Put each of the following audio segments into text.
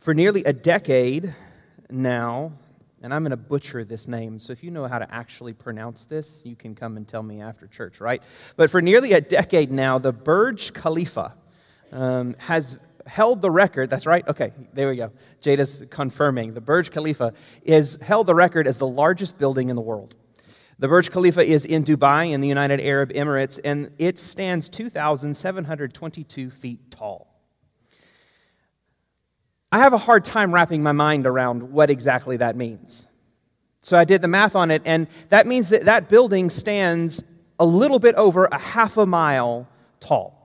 For nearly a decade now, and I'm going to butcher this name, so if you know how to actually pronounce this, you can come and tell me after church, right? But for nearly a decade now, the Burj Khalifa um, has held the record. That's right. Okay, there we go. Jada's confirming. The Burj Khalifa is held the record as the largest building in the world. The Burj Khalifa is in Dubai in the United Arab Emirates, and it stands 2,722 feet tall. I have a hard time wrapping my mind around what exactly that means. So I did the math on it, and that means that that building stands a little bit over a half a mile tall.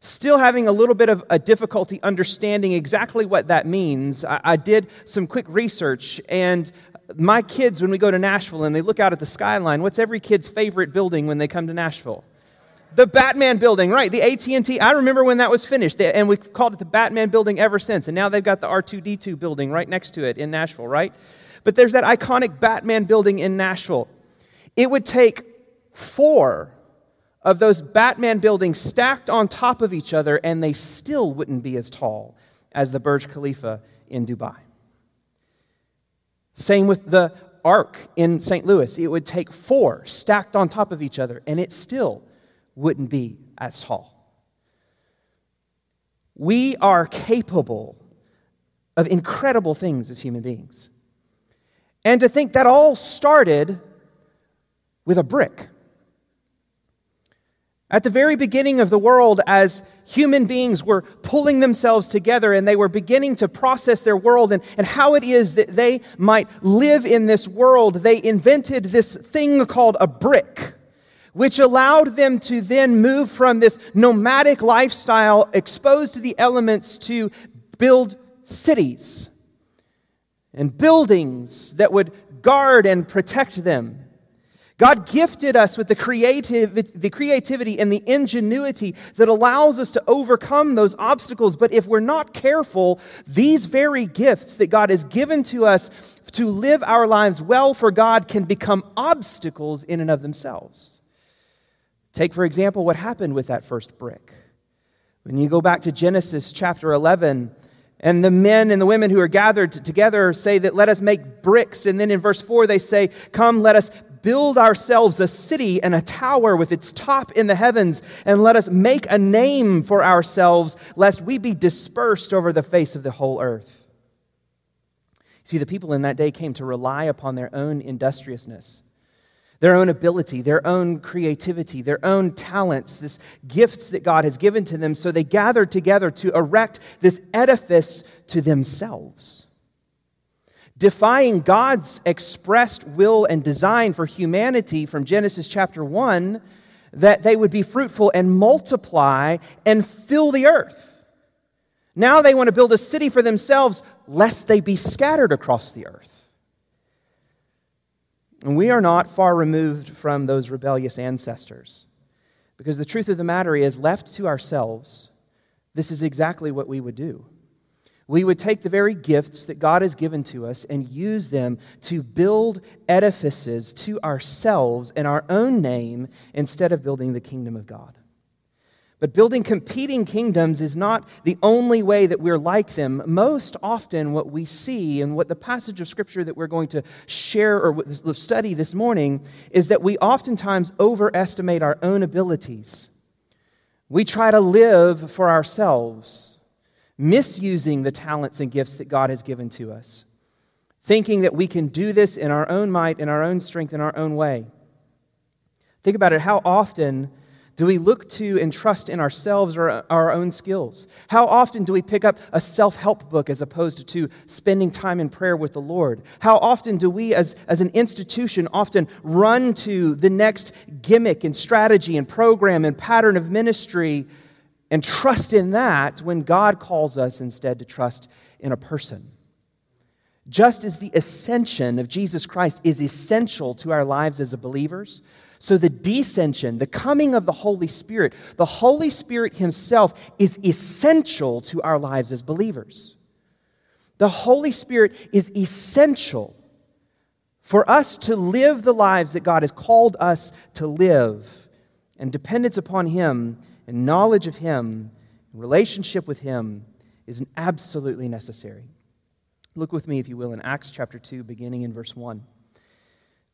Still having a little bit of a difficulty understanding exactly what that means, I, I did some quick research, and my kids, when we go to Nashville and they look out at the skyline, what's every kid's favorite building when they come to Nashville? The Batman building, right? The AT&T. I remember when that was finished, and we've called it the Batman building ever since. And now they've got the R2D2 building right next to it in Nashville, right? But there's that iconic Batman building in Nashville. It would take four of those Batman buildings stacked on top of each other, and they still wouldn't be as tall as the Burj Khalifa in Dubai. Same with the Arc in St. Louis. It would take four stacked on top of each other, and it still wouldn't be as tall. We are capable of incredible things as human beings. And to think that all started with a brick. At the very beginning of the world, as human beings were pulling themselves together and they were beginning to process their world and, and how it is that they might live in this world, they invented this thing called a brick which allowed them to then move from this nomadic lifestyle exposed to the elements to build cities and buildings that would guard and protect them. God gifted us with the, creative, the creativity and the ingenuity that allows us to overcome those obstacles. But if we're not careful, these very gifts that God has given to us to live our lives well for God can become obstacles in and of themselves. Take, for example, what happened with that first brick. When you go back to Genesis chapter 11, and the men and the women who are gathered together say that let us make bricks. And then in verse 4, they say, Come, let us build ourselves a city and a tower with its top in the heavens, and let us make a name for ourselves, lest we be dispersed over the face of the whole earth. See, the people in that day came to rely upon their own industriousness their own ability, their own creativity, their own talents, this gifts that God has given to them. So they gathered together to erect this edifice to themselves. Defying God's expressed will and design for humanity from Genesis chapter 1 that they would be fruitful and multiply and fill the earth. Now they want to build a city for themselves, lest they be scattered across the earth. And we are not far removed from those rebellious ancestors. Because the truth of the matter is, left to ourselves, this is exactly what we would do. We would take the very gifts that God has given to us and use them to build edifices to ourselves in our own name instead of building the kingdom of God. But building competing kingdoms is not the only way that we're like them. Most often, what we see and what the passage of scripture that we're going to share or study this morning is that we oftentimes overestimate our own abilities. We try to live for ourselves, misusing the talents and gifts that God has given to us, thinking that we can do this in our own might, in our own strength, in our own way. Think about it. How often do we look to and trust in ourselves or our own skills? How often do we pick up a self help book as opposed to spending time in prayer with the Lord? How often do we, as, as an institution, often run to the next gimmick and strategy and program and pattern of ministry and trust in that when God calls us instead to trust in a person? Just as the ascension of Jesus Christ is essential to our lives as believers, so, the descension, the coming of the Holy Spirit, the Holy Spirit Himself is essential to our lives as believers. The Holy Spirit is essential for us to live the lives that God has called us to live. And dependence upon Him and knowledge of Him, relationship with Him, is absolutely necessary. Look with me, if you will, in Acts chapter 2, beginning in verse 1.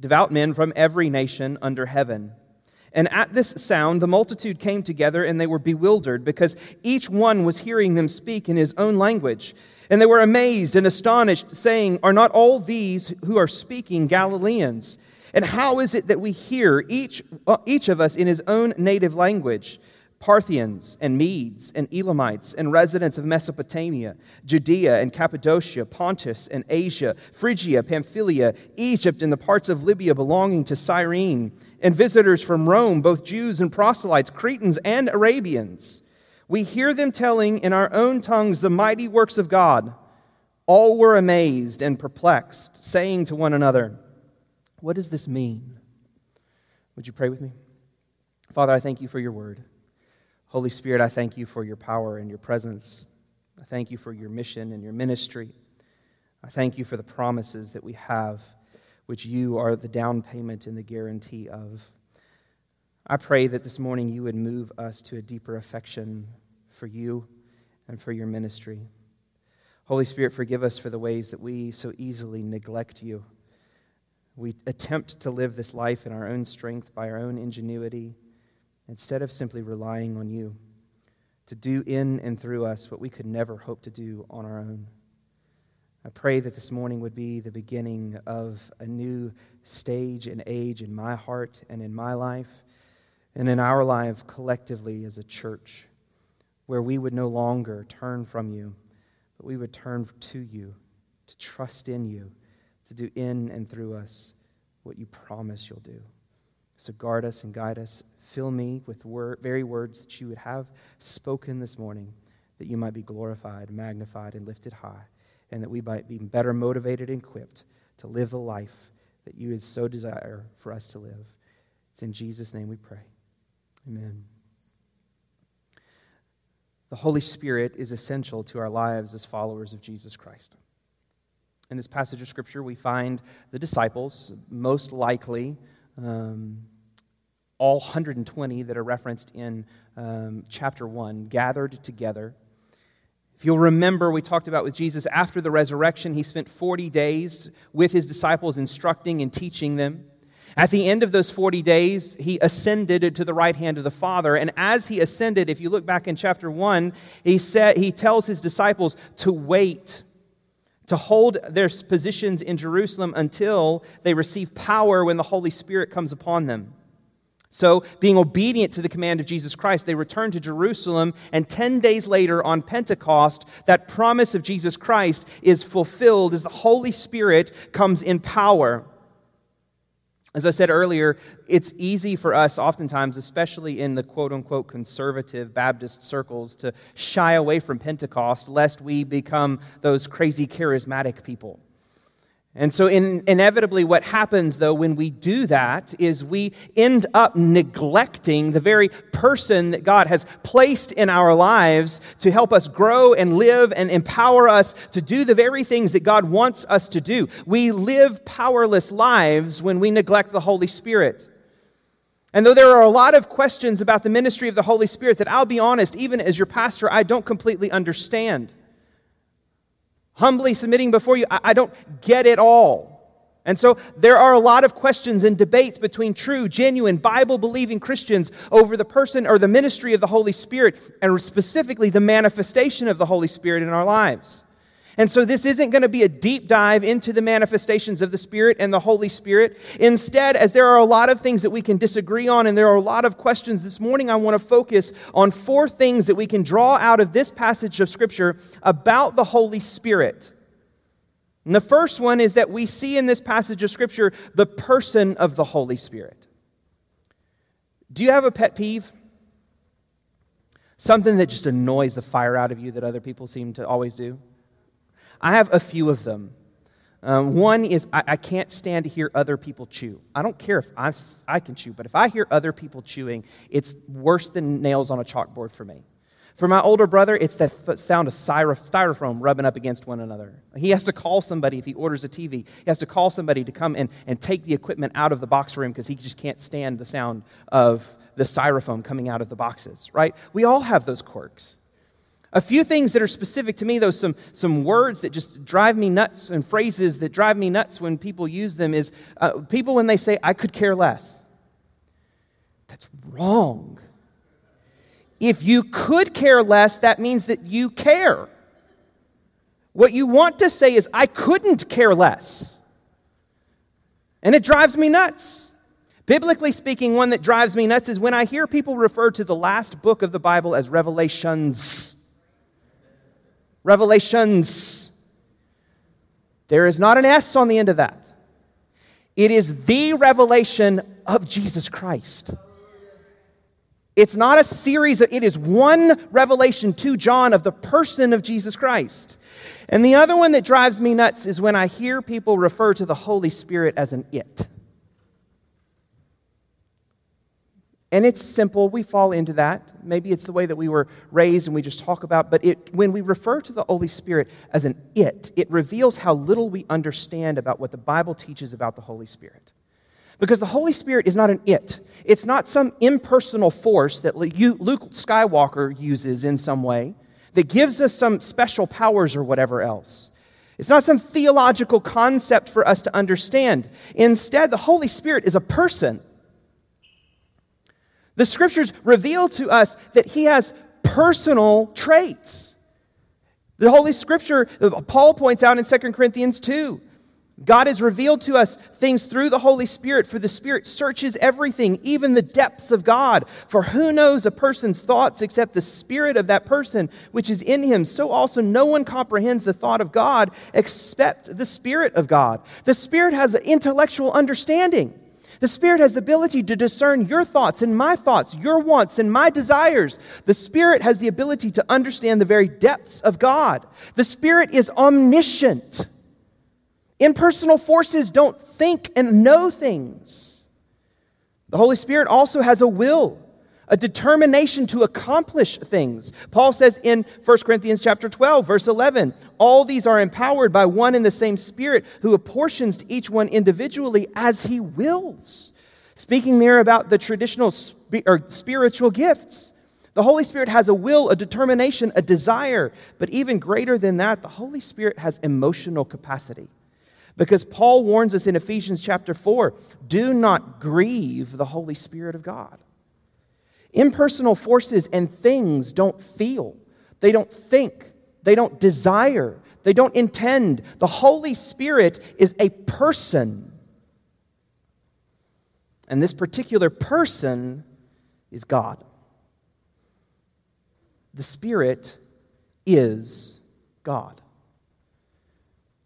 devout men from every nation under heaven. And at this sound, the multitude came together and they were bewildered because each one was hearing them speak in his own language. And they were amazed and astonished, saying, Are not all these who are speaking Galileans? And how is it that we hear each, uh, each of us in his own native language? Parthians and Medes and Elamites and residents of Mesopotamia, Judea and Cappadocia, Pontus and Asia, Phrygia, Pamphylia, Egypt, and the parts of Libya belonging to Cyrene, and visitors from Rome, both Jews and proselytes, Cretans and Arabians. We hear them telling in our own tongues the mighty works of God. All were amazed and perplexed, saying to one another, what does this mean? Would you pray with me? Father, I thank you for your word. Holy Spirit, I thank you for your power and your presence. I thank you for your mission and your ministry. I thank you for the promises that we have, which you are the down payment and the guarantee of. I pray that this morning you would move us to a deeper affection for you and for your ministry. Holy Spirit, forgive us for the ways that we so easily neglect you we attempt to live this life in our own strength, by our own ingenuity, instead of simply relying on you to do in and through us what we could never hope to do on our own. I pray that this morning would be the beginning of a new stage and age in my heart and in my life and in our life collectively as a church, where we would no longer turn from you, but we would turn to you, to trust in you to do in and through us what you promise you'll do. So guard us and guide us. Fill me with very words that you would have spoken this morning, that you might be glorified, magnified, and lifted high, and that we might be better motivated and equipped to live the life that you would so desire for us to live. It's in Jesus' name we pray. Amen. The Holy Spirit is essential to our lives as followers of Jesus Christ. In this passage of Scripture, we find the disciples, most likely um, all 120 that are referenced in um, chapter 1, gathered together. If you'll remember, we talked about with Jesus after the resurrection, he spent 40 days with his disciples, instructing and teaching them. At the end of those 40 days, he ascended to the right hand of the Father. And as he ascended, if you look back in chapter 1, he, said, he tells his disciples to wait to hold their positions in Jerusalem until they receive power when the Holy Spirit comes upon them. So, being obedient to the command of Jesus Christ, they return to Jerusalem, and 10 days later on Pentecost, that promise of Jesus Christ is fulfilled as the Holy Spirit comes in power. As I said earlier, it's easy for us, oftentimes, especially in the quote unquote conservative Baptist circles, to shy away from Pentecost lest we become those crazy charismatic people. And so, in, inevitably, what happens though when we do that is we end up neglecting the very person that God has placed in our lives to help us grow and live and empower us to do the very things that God wants us to do. We live powerless lives when we neglect the Holy Spirit. And though there are a lot of questions about the ministry of the Holy Spirit that I'll be honest, even as your pastor, I don't completely understand humbly submitting before you, I, I don't get it all. And so there are a lot of questions and debates between true, genuine, Bible believing Christians over the person or the ministry of the Holy Spirit, and specifically the manifestation of the Holy Spirit in our lives. And so, this isn't going to be a deep dive into the manifestations of the Spirit and the Holy Spirit. Instead, as there are a lot of things that we can disagree on and there are a lot of questions this morning, I want to focus on four things that we can draw out of this passage of Scripture about the Holy Spirit. And the first one is that we see in this passage of Scripture the person of the Holy Spirit. Do you have a pet peeve? Something that just annoys the fire out of you that other people seem to always do? I have a few of them. Um, one is I, I, can't stand to hear other people chew. I don't care if I, I can chew, but if I hear other people chewing, it's worse than nails on a chalkboard for me. For my older brother, it's that sound of styrofoam rubbing up against one another. He has to call somebody if he orders a TV. He has to call somebody to come and, and take the equipment out of the box room because he just can't stand the sound of the styrofoam coming out of the boxes, right? We all have those quirks. A few things that are specific to me, though, some, some words that just drive me nuts and phrases that drive me nuts when people use them is uh, people when they say, I could care less. That's wrong. If you could care less, that means that you care. What you want to say is, I couldn't care less. And it drives me nuts. Biblically speaking, one that drives me nuts is when I hear people refer to the last book of the Bible as Revelations. Revelations. There is not an S on the end of that. It is the revelation of Jesus Christ. It's not a series, it is one revelation to John of the person of Jesus Christ. And the other one that drives me nuts is when I hear people refer to the Holy Spirit as an it. And it's simple. We fall into that. Maybe it's the way that we were raised and we just talk about. But it, when we refer to the Holy Spirit as an it, it reveals how little we understand about what the Bible teaches about the Holy Spirit. Because the Holy Spirit is not an it, it's not some impersonal force that Luke Skywalker uses in some way that gives us some special powers or whatever else. It's not some theological concept for us to understand. Instead, the Holy Spirit is a person the scriptures reveal to us that he has personal traits. The Holy Scripture, Paul points out in 2 Corinthians 2. God has revealed to us things through the Holy Spirit, for the Spirit searches everything, even the depths of God. For who knows a person's thoughts except the Spirit of that person which is in him? So also no one comprehends the thought of God except the Spirit of God. The Spirit has an intellectual understanding. The Spirit has the ability to discern your thoughts and my thoughts, your wants and my desires. The Spirit has the ability to understand the very depths of God. The Spirit is omniscient. Impersonal forces don't think and know things. The Holy Spirit also has a will a determination to accomplish things. Paul says in 1 Corinthians chapter 12 verse 11, all these are empowered by one and the same spirit who apportions to each one individually as he wills. Speaking there about the traditional sp- or spiritual gifts. The Holy Spirit has a will, a determination, a desire, but even greater than that, the Holy Spirit has emotional capacity. Because Paul warns us in Ephesians chapter 4 do not grieve the Holy Spirit of God. Impersonal forces and things don't feel, they don't think, they don't desire, they don't intend. The Holy Spirit is a person. And this particular person is God. The Spirit is God.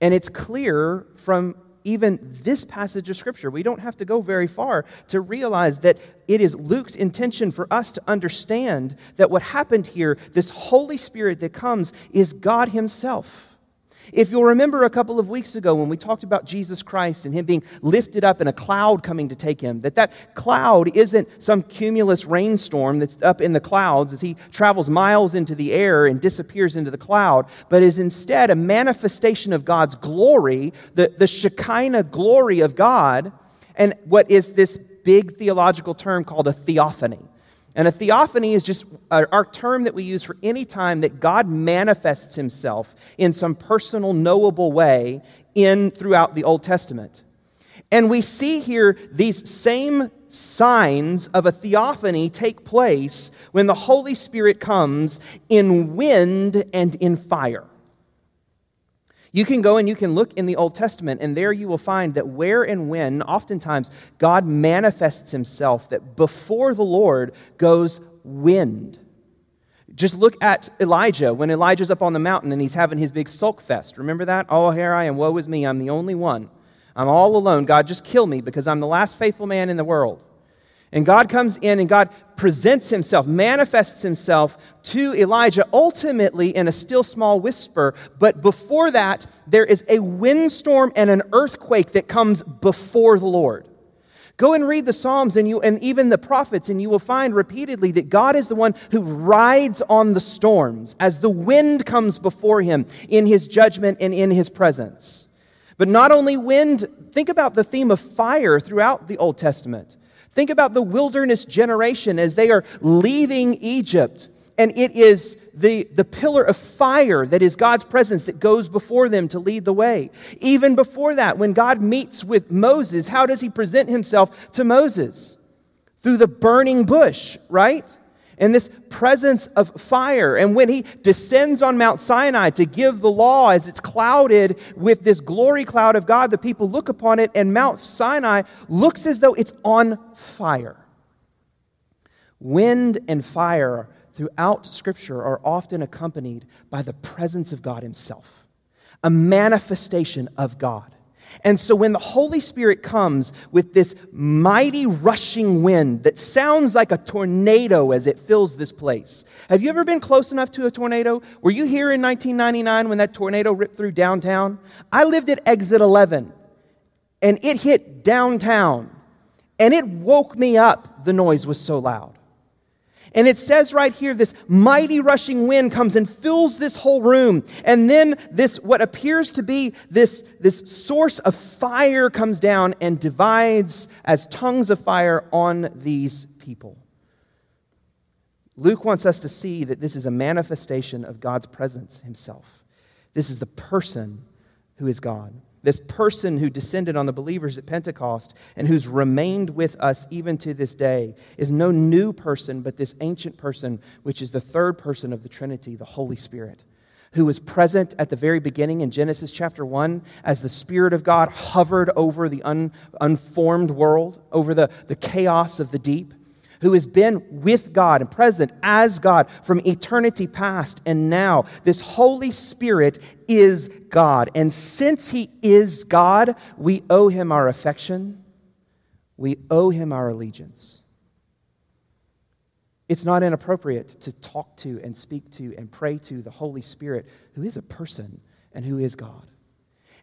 And it's clear from even this passage of Scripture. We don't have to go very far to realize that it is Luke's intention for us to understand that what happened here, this Holy Spirit that comes, is God Himself. If you'll remember a couple of weeks ago when we talked about Jesus Christ and him being lifted up and a cloud coming to take him, that that cloud isn't some cumulus rainstorm that's up in the clouds as he travels miles into the air and disappears into the cloud, but is instead a manifestation of God's glory, the, the Shekinah glory of God, and what is this big theological term called a theophany. And a theophany is just our term that we use for any time that God manifests himself in some personal, knowable way in throughout the Old Testament. And we see here these same signs of a theophany take place when the Holy Spirit comes in wind and in fire. You can go and you can look in the Old Testament, and there you will find that where and when, oftentimes, God manifests himself, that before the Lord goes wind. Just look at Elijah when Elijah's up on the mountain and he's having his big sulk fest. Remember that? Oh, here I am. Woe is me. I'm the only one. I'm all alone. God, just kill me because I'm the last faithful man in the world. And God comes in and God presents himself, manifests himself to Elijah, ultimately in a still small whisper. But before that, there is a windstorm and an earthquake that comes before the Lord. Go and read the Psalms and, you, and even the prophets, and you will find repeatedly that God is the one who rides on the storms as the wind comes before him in his judgment and in his presence. But not only wind, think about the theme of fire throughout the Old Testament. Think about the wilderness generation as they are leaving Egypt. And it is the, the pillar of fire that is God's presence that goes before them to lead the way. Even before that, when God meets with Moses, how does he present himself to Moses? Through the burning bush, right? And this presence of fire. And when he descends on Mount Sinai to give the law, as it's clouded with this glory cloud of God, the people look upon it, and Mount Sinai looks as though it's on fire. Wind and fire throughout Scripture are often accompanied by the presence of God Himself, a manifestation of God. And so when the Holy Spirit comes with this mighty rushing wind that sounds like a tornado as it fills this place. Have you ever been close enough to a tornado? Were you here in 1999 when that tornado ripped through downtown? I lived at exit 11 and it hit downtown and it woke me up. The noise was so loud. And it says right here, this mighty rushing wind comes and fills this whole room. And then this, what appears to be this, this source of fire comes down and divides as tongues of fire on these people. Luke wants us to see that this is a manifestation of God's presence himself. This is the person who is God this person who descended on the believers at Pentecost and who's remained with us even to this day is no new person, but this ancient person, which is the third person of the Trinity, the Holy Spirit, who was present at the very beginning in Genesis chapter 1 as the Spirit of God hovered over the un, unformed world, over the, the chaos of the deep who has been with God and present as God from eternity past and now. This Holy Spirit is God. And since He is God, we owe Him our affection, we owe Him our allegiance. It's not inappropriate to talk to and speak to and pray to the Holy Spirit, who is a person and who is God.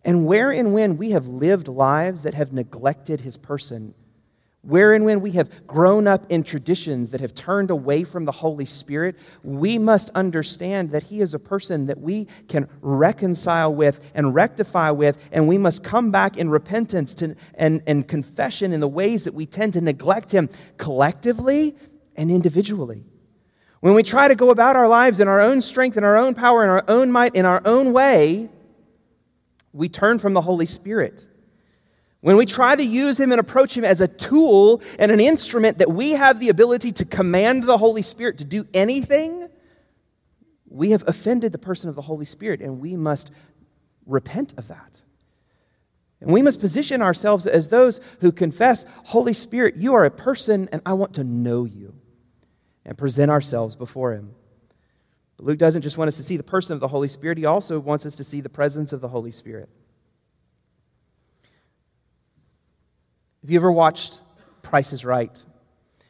And where and when we have lived lives that have neglected his person where and when we have grown up in traditions that have turned away from the Holy Spirit, we must understand that He is a person that we can reconcile with and rectify with, and we must come back in repentance to, and, and confession in the ways that we tend to neglect Him collectively and individually. When we try to go about our lives in our own strength, in our own power, in our own might, in our own way, we turn from the Holy Spirit. When we try to use him and approach him as a tool and an instrument that we have the ability to command the Holy Spirit to do anything, we have offended the person of the Holy Spirit and we must repent of that. And we must position ourselves as those who confess, Holy Spirit, you are a person and I want to know you, and present ourselves before him. But Luke doesn't just want us to see the person of the Holy Spirit, he also wants us to see the presence of the Holy Spirit. Have you ever watched Price is Right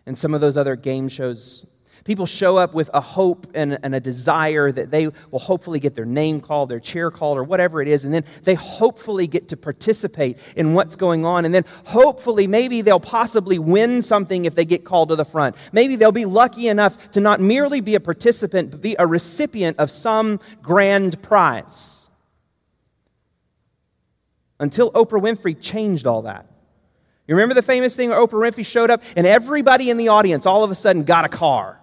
and some of those other game shows? People show up with a hope and, and, a desire that they will hopefully get their name called, their chair called, or whatever it is, and then they hopefully get to participate in what's going on. And then hopefully, maybe they'll possibly win something if they get called to the front. Maybe they'll be lucky enough to not merely be a participant, but be a recipient of some grand prize. Until Oprah Winfrey changed all that. You remember the famous thing where Oprah Winfrey showed up and everybody in the audience all of a sudden got a car?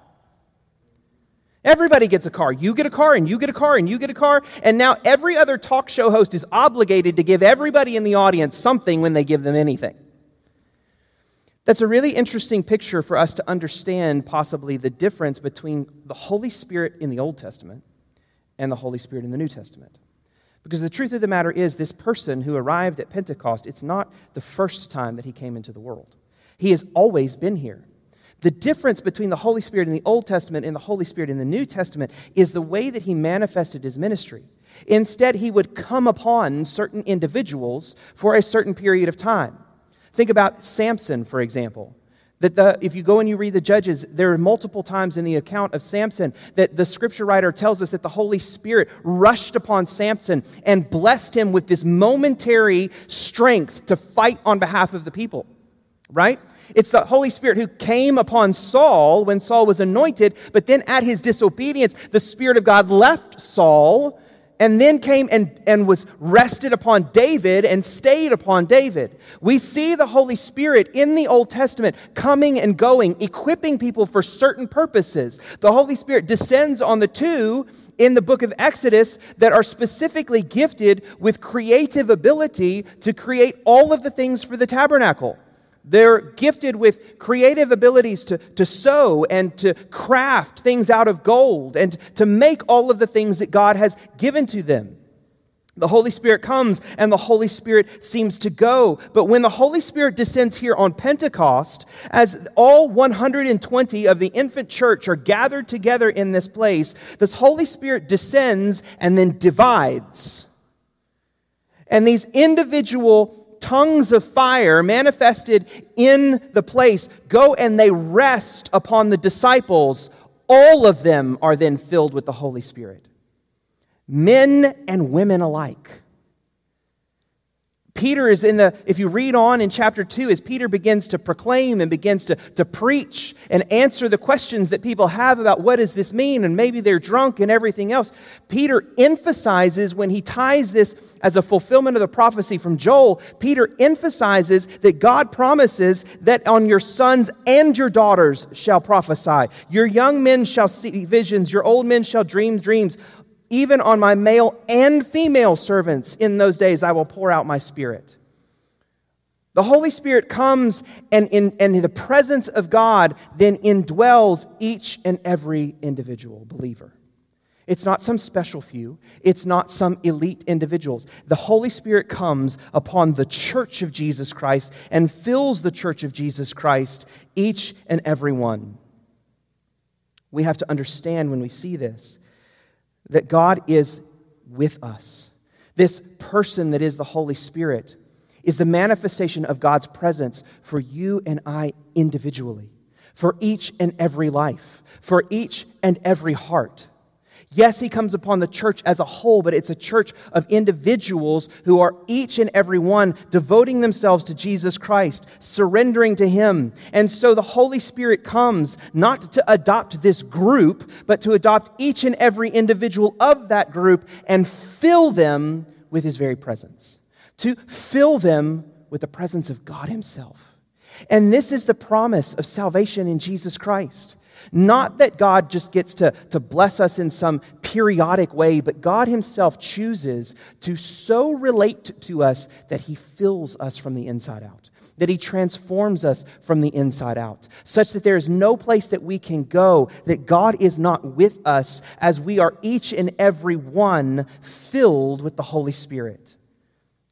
Everybody gets a car. You get a car, and you get a car, and you get a car. And now every other talk show host is obligated to give everybody in the audience something when they give them anything. That's a really interesting picture for us to understand possibly the difference between the Holy Spirit in the Old Testament and the Holy Spirit in the New Testament. Because the truth of the matter is, this person who arrived at Pentecost, it's not the first time that he came into the world. He has always been here. The difference between the Holy Spirit in the Old Testament and the Holy Spirit in the New Testament is the way that he manifested his ministry. Instead, he would come upon certain individuals for a certain period of time. Think about Samson, for example. That the, if you go and you read the Judges, there are multiple times in the account of Samson that the scripture writer tells us that the Holy Spirit rushed upon Samson and blessed him with this momentary strength to fight on behalf of the people, right? It's the Holy Spirit who came upon Saul when Saul was anointed, but then at his disobedience, the Spirit of God left Saul and then came and, and was rested upon David and stayed upon David. We see the Holy Spirit in the Old Testament coming and going, equipping people for certain purposes. The Holy Spirit descends on the two in the book of Exodus that are specifically gifted with creative ability to create all of the things for the tabernacle. They're gifted with creative abilities to, to sew and to craft things out of gold and to make all of the things that God has given to them. The Holy Spirit comes and the Holy Spirit seems to go. But when the Holy Spirit descends here on Pentecost, as all 120 of the infant church are gathered together in this place, this Holy Spirit descends and then divides. And these individual tongues of fire manifested in the place go and they rest upon the disciples. All of them are then filled with the Holy Spirit. Men and women alike. Peter is in the, if you read on in chapter 2, as Peter begins to proclaim and begins to, to preach and answer the questions that people have about what does this mean, and maybe they're drunk and everything else, Peter emphasizes when he ties this as a fulfillment of the prophecy from Joel, Peter emphasizes that God promises that on your sons and your daughters shall prophesy. Your young men shall see visions, your old men shall dream dreams. Even on my male and female servants in those days I will pour out my spirit. The Holy Spirit comes and in, and in the presence of God then indwells each and every individual believer. It's not some special few. It's not some elite individuals. The Holy Spirit comes upon the church of Jesus Christ and fills the church of Jesus Christ, each and every one. We have to understand when we see this that God is with us. This person that is the Holy Spirit is the manifestation of God's presence for you and I individually, for each and every life, for each and every heart. Yes, he comes upon the church as a whole, but it's a church of individuals who are each and every one devoting themselves to Jesus Christ, surrendering to him. And so the Holy Spirit comes not to adopt this group, but to adopt each and every individual of that group and fill them with his very presence, to fill them with the presence of God himself. And this is the promise of salvation in Jesus Christ. Not that God just gets to, to bless us in some periodic way, but God Himself chooses to so relate to us that He fills us from the inside out, that He transforms us from the inside out, such that there is no place that we can go that God is not with us as we are each and every one filled with the Holy Spirit.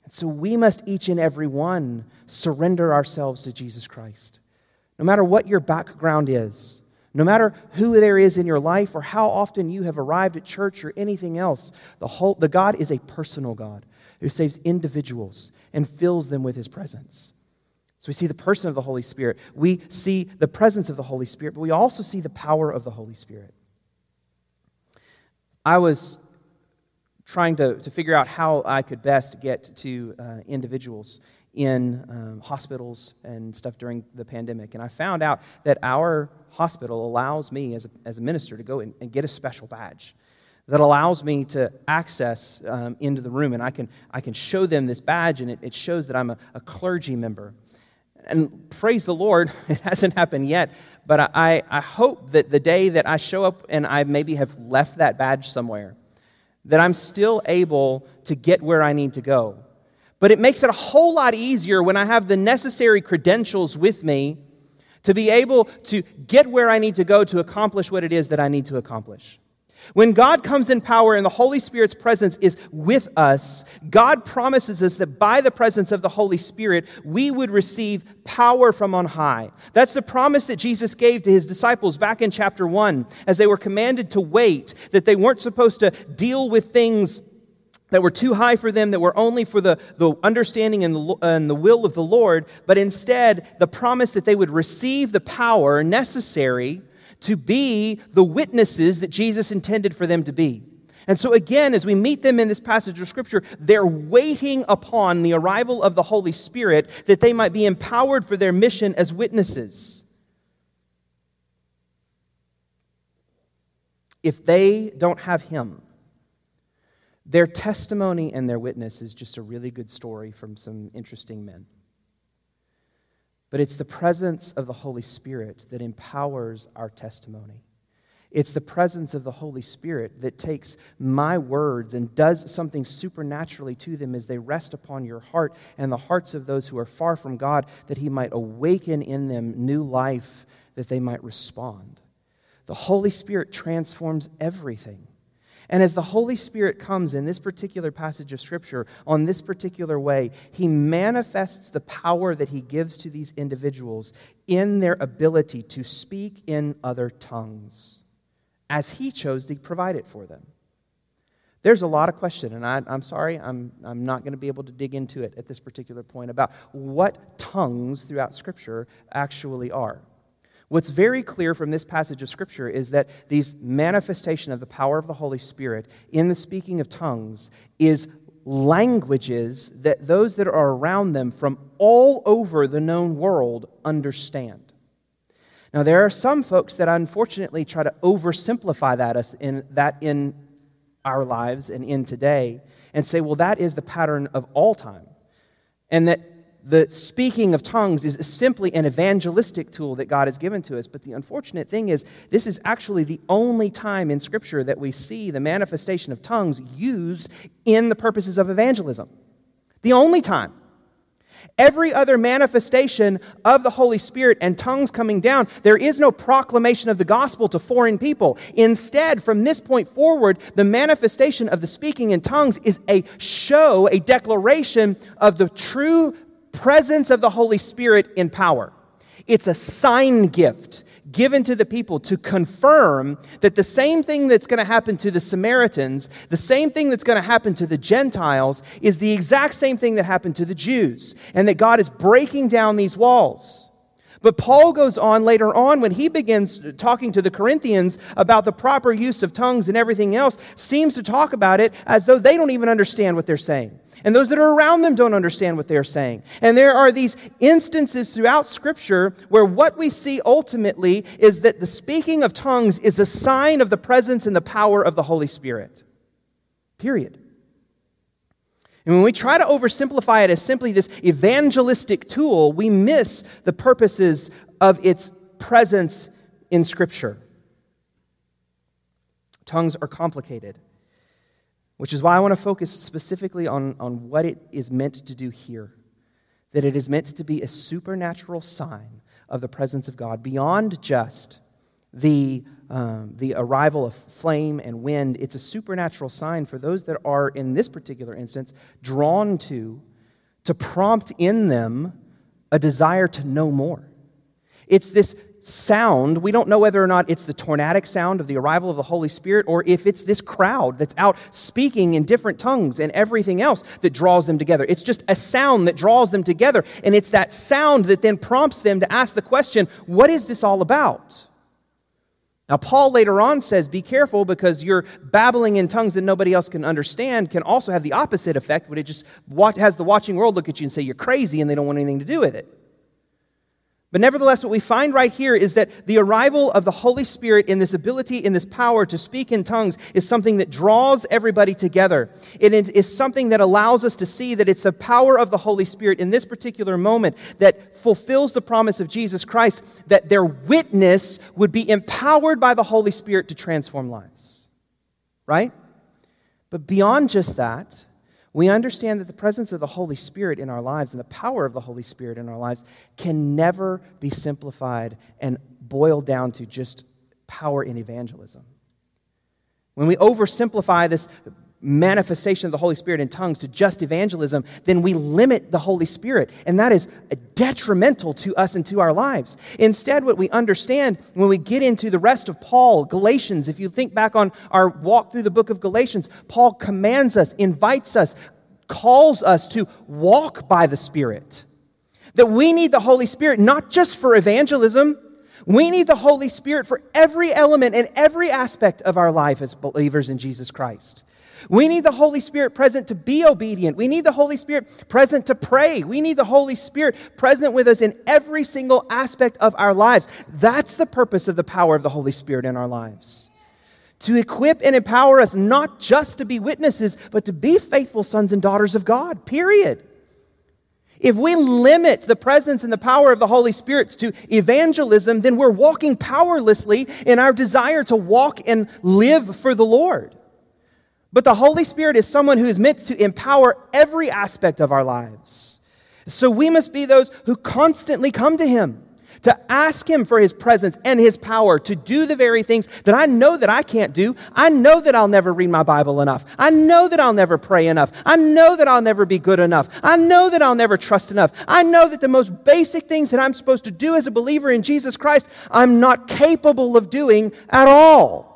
And so we must each and every one surrender ourselves to Jesus Christ. No matter what your background is, no matter who there is in your life or how often you have arrived at church or anything else, the, whole, the God is a personal God who saves individuals and fills them with his presence. So we see the person of the Holy Spirit. We see the presence of the Holy Spirit, but we also see the power of the Holy Spirit. I was trying to, to figure out how I could best get to uh, individuals in um, hospitals and stuff during the pandemic. And I found out that our hospital allows me as a, as a minister to go and, get a special badge that allows me to access um, into the room. And I can, I can show them this badge, and it, it shows that I'm a, a clergy member. And praise the Lord, it hasn't happened yet, but I, I hope that the day that I show up and I maybe have left that badge somewhere, that I'm still able to get where I need to go. But it makes it a whole lot easier when I have the necessary credentials with me to be able to get where I need to go to accomplish what it is that I need to accomplish. When God comes in power and the Holy Spirit's presence is with us, God promises us that by the presence of the Holy Spirit, we would receive power from on high. That's the promise that Jesus gave to his disciples back in chapter 1 as they were commanded to wait, that they weren't supposed to deal with things that were too high for them, that were only for the, the understanding and the, and the will of the Lord, but instead the promise that they would receive the power necessary to be the witnesses that Jesus intended for them to be. And so, again, as we meet them in this passage of Scripture, they're waiting upon the arrival of the Holy Spirit that they might be empowered for their mission as witnesses. If they don't have Him, their testimony and their witness is just a really good story from some interesting men. But it's the presence of the Holy Spirit that empowers our testimony. It's the presence of the Holy Spirit that takes my words and does something supernaturally to them as they rest upon your heart and the hearts of those who are far from God, that He might awaken in them new life, that they might respond. The Holy Spirit transforms everything. And as the Holy Spirit comes in this particular passage of Scripture on this particular way, He manifests the power that He gives to these individuals in their ability to speak in other tongues as He chose to provide it for them. There's a lot of question, and I, am sorry, I'm, I'm not going to be able to dig into it at this particular point about what tongues throughout Scripture actually are. What's very clear from this passage of Scripture is that these manifestation of the power of the Holy Spirit in the speaking of tongues is languages that those that are around them from all over the known world understand. Now, there are some folks that unfortunately try to oversimplify that in, that in our lives and in today and say, well, that is the pattern of all time. And that the speaking of tongues is simply an evangelistic tool that God has given to us. But the unfortunate thing is, this is actually the only time in Scripture that we see the manifestation of tongues used in the purposes of evangelism. The only time. Every other manifestation of the Holy Spirit and tongues coming down, there is no proclamation of the gospel to foreign people. Instead, from this point forward, the manifestation of the speaking in tongues is a show, a declaration of the true presence of the Holy Spirit in power. It's a sign gift given to the people to confirm that the same thing that's going to happen to the Samaritans, the same thing that's going to happen to the Gentiles, is the exact same thing that happened to the Jews, and that God is breaking down these walls. But Paul goes on later on when he begins talking to the Corinthians about the proper use of tongues and everything else, seems to talk about it as though they don't even understand what they're saying. And those that are around them don't understand what they're saying. And there are these instances throughout Scripture where what we see ultimately is that the speaking of tongues is a sign of the presence and the power of the Holy Spirit. Period. And when we try to oversimplify it as simply this evangelistic tool, we miss the purposes of its presence in Scripture. Tongues are complicated, which is why I want to focus specifically on, on what it is meant to do here. That it is meant to be a supernatural sign of the presence of God beyond just the, um, the arrival of flame and wind, it's a supernatural sign for those that are, in this particular instance, drawn to, to prompt in them a desire to know more. It's this sound. We don't know whether or not it's the tornadic sound of the arrival of the Holy Spirit or if it's this crowd that's out speaking in different tongues and everything else that draws them together. It's just a sound that draws them together. And it's that sound that then prompts them to ask the question what is this all about? Now, Paul later on says, Be careful because your babbling in tongues that nobody else can understand can also have the opposite effect, but it just has the watching world look at you and say you're crazy and they don't want anything to do with it. But nevertheless, what we find right here is that the arrival of the Holy Spirit in this ability, in this power to speak in tongues, is something that draws everybody together. It is something that allows us to see that it's the power of the Holy Spirit in this particular moment that fulfills the promise of Jesus Christ that their witness would be empowered by the Holy Spirit to transform lives. Right? But beyond just that, we understand that the presence of the Holy Spirit in our lives and the power of the Holy Spirit in our lives can never be simplified and boiled down to just power in evangelism. When we oversimplify this manifestation of the Holy Spirit in tongues to just evangelism, then we limit the Holy Spirit. And that is detrimental to us and to our lives. Instead, what we understand when we get into the rest of Paul, Galatians, if you think back on our walk through the book of Galatians, Paul commands us, invites us, calls us to walk by the Spirit. That we need the Holy Spirit not just for evangelism, we need the Holy Spirit for every element and every aspect of our life as believers in Jesus Christ. We need the Holy Spirit present to be obedient. We need the Holy Spirit present to pray. We need the Holy Spirit present with us in every single aspect of our lives. That's the purpose of the power of the Holy Spirit in our lives. To equip and empower us not just to be witnesses, but to be faithful sons and daughters of God, period. If we limit the presence and the power of the Holy Spirit to evangelism, then we're walking powerlessly in our desire to walk and live for the Lord. But the Holy Spirit is someone who is meant to empower every aspect of our lives. So we must be those who constantly come to Him to ask Him for His presence and His power to do the very things that I know that I can't do. I know that I'll never read my Bible enough. I know that I'll never pray enough. I know that I'll never be good enough. I know that I'll never trust enough. I know that the most basic things that I'm supposed to do as a believer in Jesus Christ, I'm not capable of doing at all.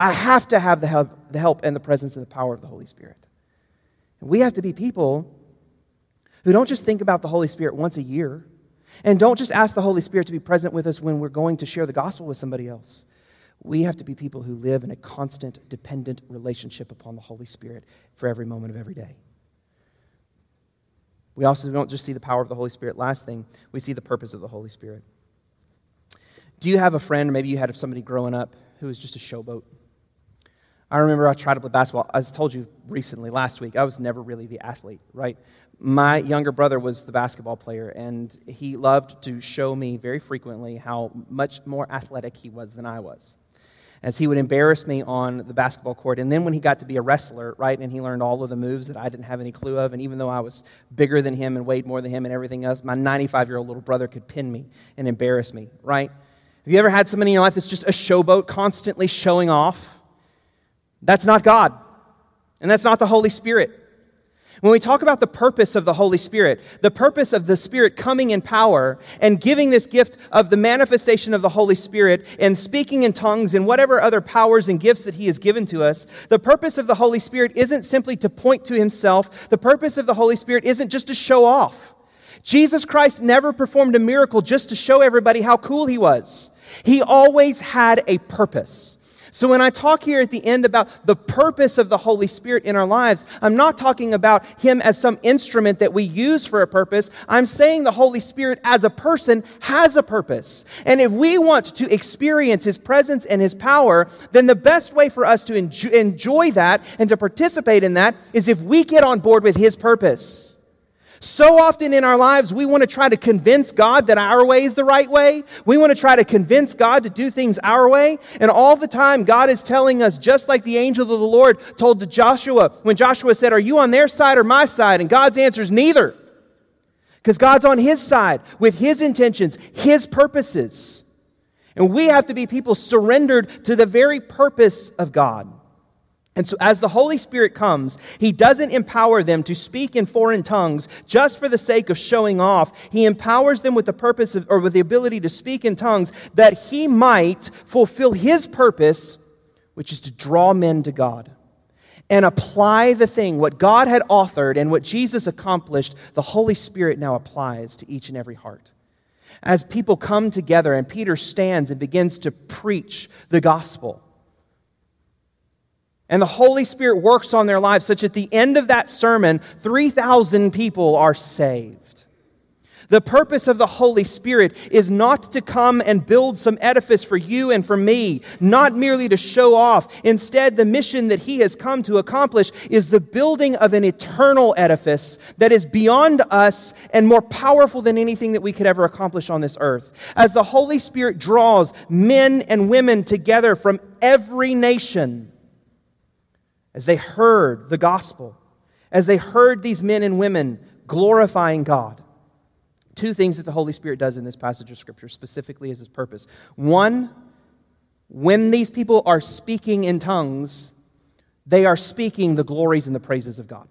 I have to have the help, the help and the presence and the power of the Holy Spirit. And we have to be people who don't just think about the Holy Spirit once a year and don't just ask the Holy Spirit to be present with us when we're going to share the gospel with somebody else. We have to be people who live in a constant, dependent relationship upon the Holy Spirit for every moment of every day. We also don't just see the power of the Holy Spirit. Last thing, we see the purpose of the Holy Spirit. Do you have a friend, or maybe you had somebody growing up who was just a showboat? I remember I tried to play basketball. I told you recently, last week, I was never really the athlete, right? My younger brother was the basketball player, and he loved to show me very frequently how much more athletic he was than I was. As he would embarrass me on the basketball court. And then when he got to be a wrestler, right, and he learned all of the moves that I didn't have any clue of, and even though I was bigger than him and weighed more than him and everything else, my 95 year old little brother could pin me and embarrass me, right? Have you ever had somebody in your life that's just a showboat, constantly showing off? That's not God. And that's not the Holy Spirit. When we talk about the purpose of the Holy Spirit, the purpose of the Spirit coming in power and giving this gift of the manifestation of the Holy Spirit and speaking in tongues and whatever other powers and gifts that He has given to us, the purpose of the Holy Spirit isn't simply to point to Himself. The purpose of the Holy Spirit isn't just to show off. Jesus Christ never performed a miracle just to show everybody how cool He was. He always had a purpose. So, when I talk here at the end about the purpose of the Holy Spirit in our lives, I'm not talking about Him as some instrument that we use for a purpose. I'm saying the Holy Spirit as a person has a purpose. And if we want to experience His presence and His power, then the best way for us to enjoy that and to participate in that is if we get on board with His purpose. So often in our lives, we want to try to convince God that our way is the right way. We want to try to convince God to do things our way. And all the time, God is telling us, just like the angel of the Lord told to Joshua when Joshua said, Are you on their side or my side? And God's answer is neither. Because God's on his side with his intentions, his purposes. And we have to be people surrendered to the very purpose of God. And so, as the Holy Spirit comes, He doesn't empower them to speak in foreign tongues just for the sake of showing off. He empowers them with the purpose of, or with the ability to speak in tongues that He might fulfill His purpose, which is to draw men to God and apply the thing, what God had authored and what Jesus accomplished, the Holy Spirit now applies to each and every heart. As people come together and Peter stands and begins to preach the gospel and the Holy Spirit works on their lives, such at the end of that sermon, 3,000 people are saved. The purpose of the Holy Spirit is not to come and build some edifice for you and for me, not merely to show off. Instead, the mission that He has come to accomplish is the building of an eternal edifice that is beyond us and more powerful than anything that we could ever accomplish on this earth. As the Holy Spirit draws men and women together from every nation, as they heard the gospel, as they heard these men and women glorifying God. Two things that the Holy Spirit does in this passage of Scripture, specifically is his purpose. One, when these people are speaking in tongues, they are speaking the glories and the praises of God.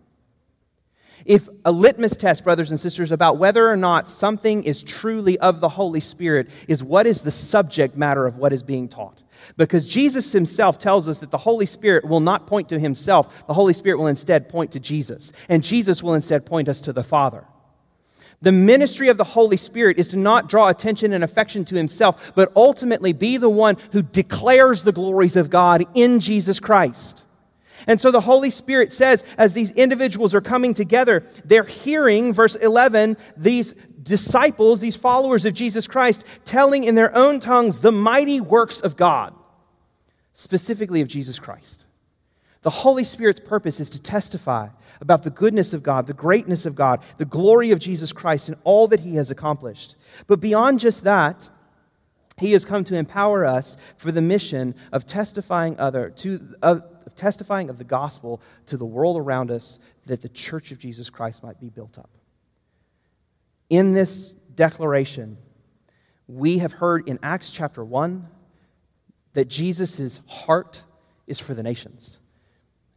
If a litmus test, brothers and sisters, about whether or not something is truly of the Holy Spirit is what is the subject matter of what is being taught. Because Jesus himself tells us that the Holy Spirit will not point to himself, the Holy Spirit will instead point to Jesus, and Jesus will instead point us to the Father. The ministry of the Holy Spirit is to not draw attention and affection to himself, but ultimately be the one who declares the glories of God in Jesus Christ. And so the Holy Spirit says, as these individuals are coming together, they're hearing, verse 11, these disciples, these followers of Jesus Christ, telling in their own tongues the mighty works of God, specifically of Jesus Christ. The Holy Spirit's purpose is to testify about the goodness of God, the greatness of God, the glory of Jesus Christ, and all that he has accomplished. But beyond just that, he has come to empower us for the mission of testifying other to of testifying of the gospel to the world around us that the church of Jesus Christ might be built up. In this declaration, we have heard in Acts chapter 1 that Jesus' heart is for the nations.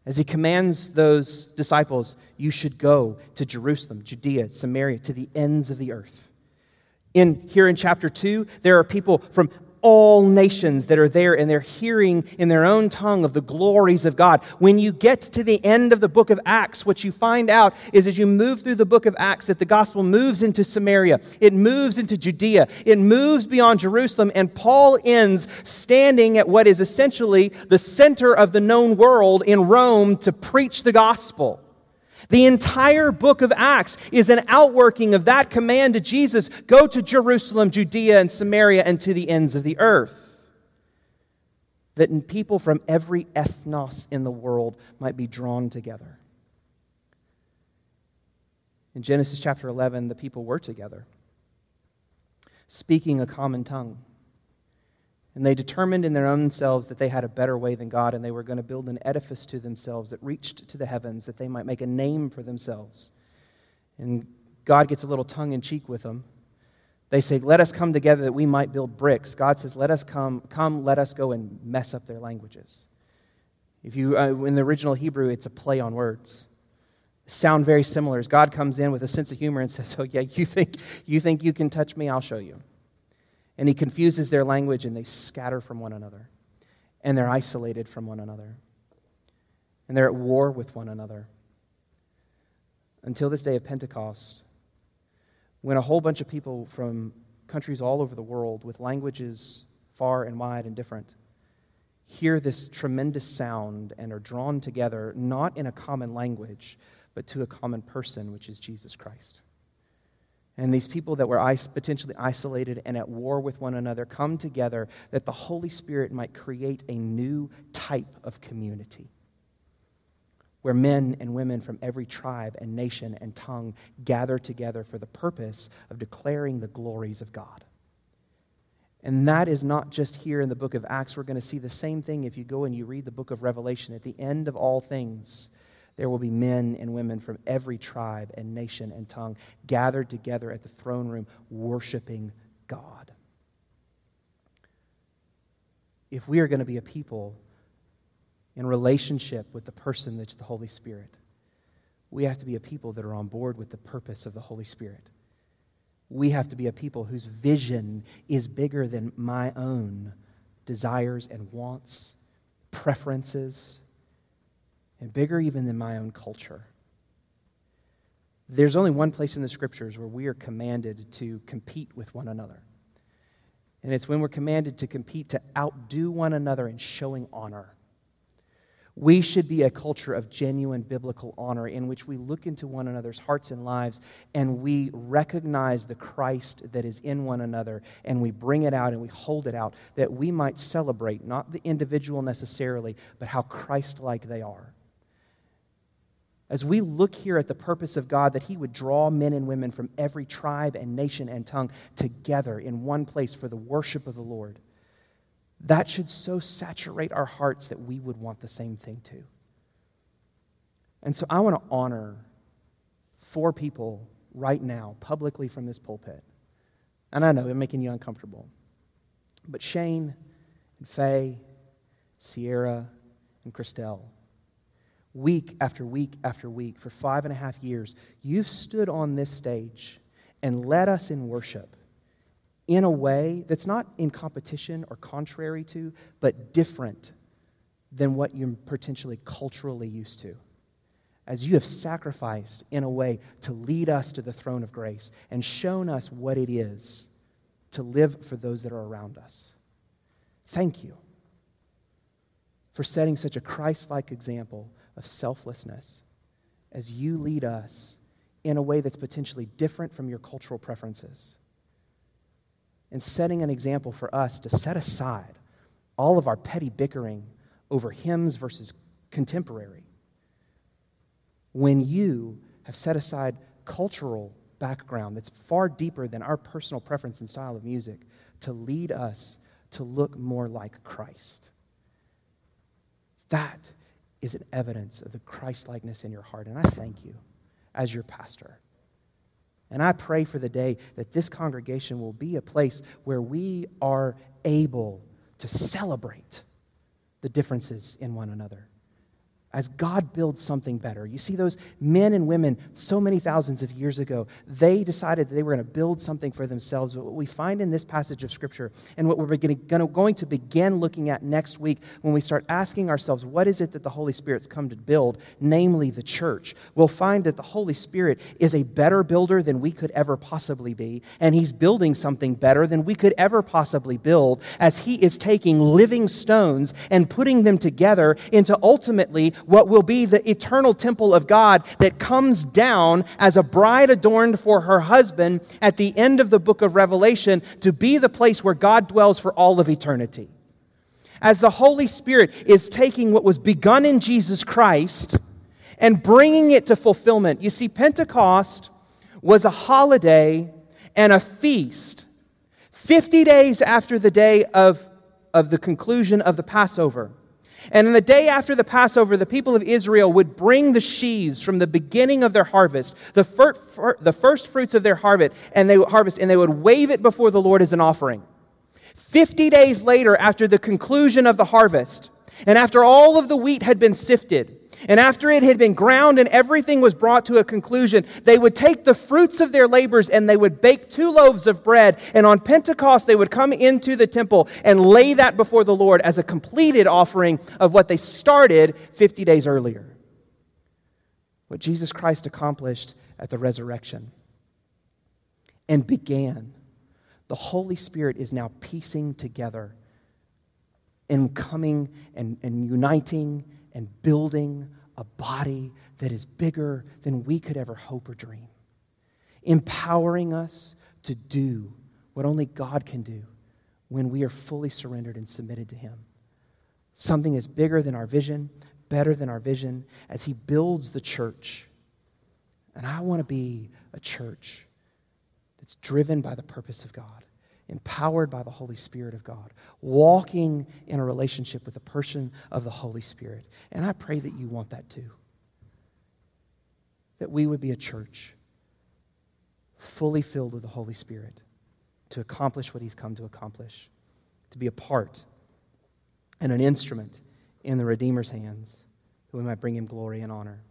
As he commands those disciples, you should go to Jerusalem, Judea, Samaria, to the ends of the earth. In here in chapter 2, there are people from all nations that are there and they're hearing in their own tongue of the glories of God. When you get to the end of the book of Acts, what you find out is as you move through the book of Acts that the gospel moves into Samaria, it moves into Judea, it moves beyond Jerusalem, and Paul ends standing at what is essentially the center of the known world in Rome to preach the gospel. The entire book of Acts is an outworking of that command to Jesus go to Jerusalem, Judea, and Samaria, and to the ends of the earth. That people from every ethnos in the world might be drawn together. In Genesis chapter 11, the people were together, speaking a common tongue. And they determined in their own selves that they had a better way than God, and they were going to build an edifice to themselves that reached to the heavens, that they might make a name for themselves. And God gets a little tongue in cheek with them. They say, Let us come together that we might build bricks. God says, Let us come, come, let us go and mess up their languages. If you, uh, in the original Hebrew, it's a play on words. Sound very similar. As God comes in with a sense of humor and says, Oh, yeah, you think, you think you can touch me? I'll show you. And he confuses their language and they scatter from one another. And they're isolated from one another. And they're at war with one another. Until this day of Pentecost, when a whole bunch of people from countries all over the world with languages far and wide and different hear this tremendous sound and are drawn together, not in a common language, but to a common person, which is Jesus Christ. And these people that were potentially isolated and at war with one another come together that the Holy Spirit might create a new type of community where men and women from every tribe and nation and tongue gather together for the purpose of declaring the glories of God. And that is not just here in the book of Acts. We're going to see the same thing if you go and you read the book of Revelation. At the end of all things, there will be men and women from every tribe and nation and tongue gathered together at the throne room worshiping God. If we are going to be a people in relationship with the person that's the Holy Spirit, we have to be a people that are on board with the purpose of the Holy Spirit. We have to be a people whose vision is bigger than my own desires and wants, preferences and bigger even than my own culture. There's only one place in the scriptures where we are commanded to compete with one another. And it's when we're commanded to compete to outdo one another in showing honor. We should be a culture of genuine biblical honor in which we look into one another's hearts and lives and we recognize the Christ that is in one another and we bring it out and we hold it out that we might celebrate not the individual necessarily, but how Christ like they are as we look here at the purpose of God, that He would draw men and women from every tribe and nation and tongue together in one place for the worship of the Lord, that should so saturate our hearts that we would want the same thing too. And so I want to honor four people right now, publicly from this pulpit. And I know I'm making you uncomfortable. But Shane and Faye, Sierra and Christelle, week after week after week for five and a half years, you've stood on this stage and led us in worship in a way that's not in competition or contrary to, but different than what you're potentially culturally used to. As you have sacrificed in a way to lead us to the throne of grace and shown us what it is to live for those that are around us. Thank you for setting such a Christ like example of selflessness as you lead us in a way that's potentially different from your cultural preferences. And setting an example for us to set aside all of our petty bickering over hymns versus contemporary. When you have set aside cultural background that's far deeper than our personal preference and style of music to lead us to look more like Christ. That is an evidence of the Christ likeness in your heart. And I thank you as your pastor. And I pray for the day that this congregation will be a place where we are able to celebrate the differences in one another as God builds something better. You see, those men and women so many thousands of years ago, they decided that they were going to build something for themselves. But what we find in this passage of Scripture, and what we're going to begin looking at next week when we start asking ourselves, what is it that the Holy Spirit's come to build, namely the church, we'll find that the Holy Spirit is a better builder than we could ever possibly be. And He's building something better than we could ever possibly build as He is taking living stones and putting them together into ultimately what will be the eternal temple of God that comes down as a bride adorned for her husband at the end of the book of Revelation to be the place where God dwells for all of eternity. As the Holy Spirit is taking what was begun in Jesus Christ and bringing it to fulfillment. You see, Pentecost was a holiday and a feast 50 days after the day of, of the conclusion of the Passover. And in the day after the Passover, the people of Israel would bring the sheaves from the beginning of their harvest, the, fir- fir- the first fruits of their harvest, and they would harvest, and they would wave it before the Lord as an offering. Fifty days later, after the conclusion of the harvest, and after all of the wheat had been sifted, and after it had been ground and everything was brought to a conclusion, they would take the fruits of their labors and they would bake two loaves of bread. And on Pentecost, they would come into the temple and lay that before the Lord as a completed offering of what they started 50 days earlier. What Jesus Christ accomplished at the resurrection and began. The Holy Spirit is now piecing together and coming and, and uniting and building a body that is bigger than we could ever hope or dream, empowering us to do what only God can do when we are fully surrendered and submitted to Him. Something is bigger than our vision, better than our vision, as He builds the church. And I want to be a church that's driven by the purpose of God empowered by the Holy Spirit of God, walking in a relationship with the person of the Holy Spirit. And I pray that you want that too. That we would be a church fully filled with the Holy Spirit to accomplish what He's come to accomplish, to be a part and an instrument in the Redeemer's hands, that we might bring Him glory and honor.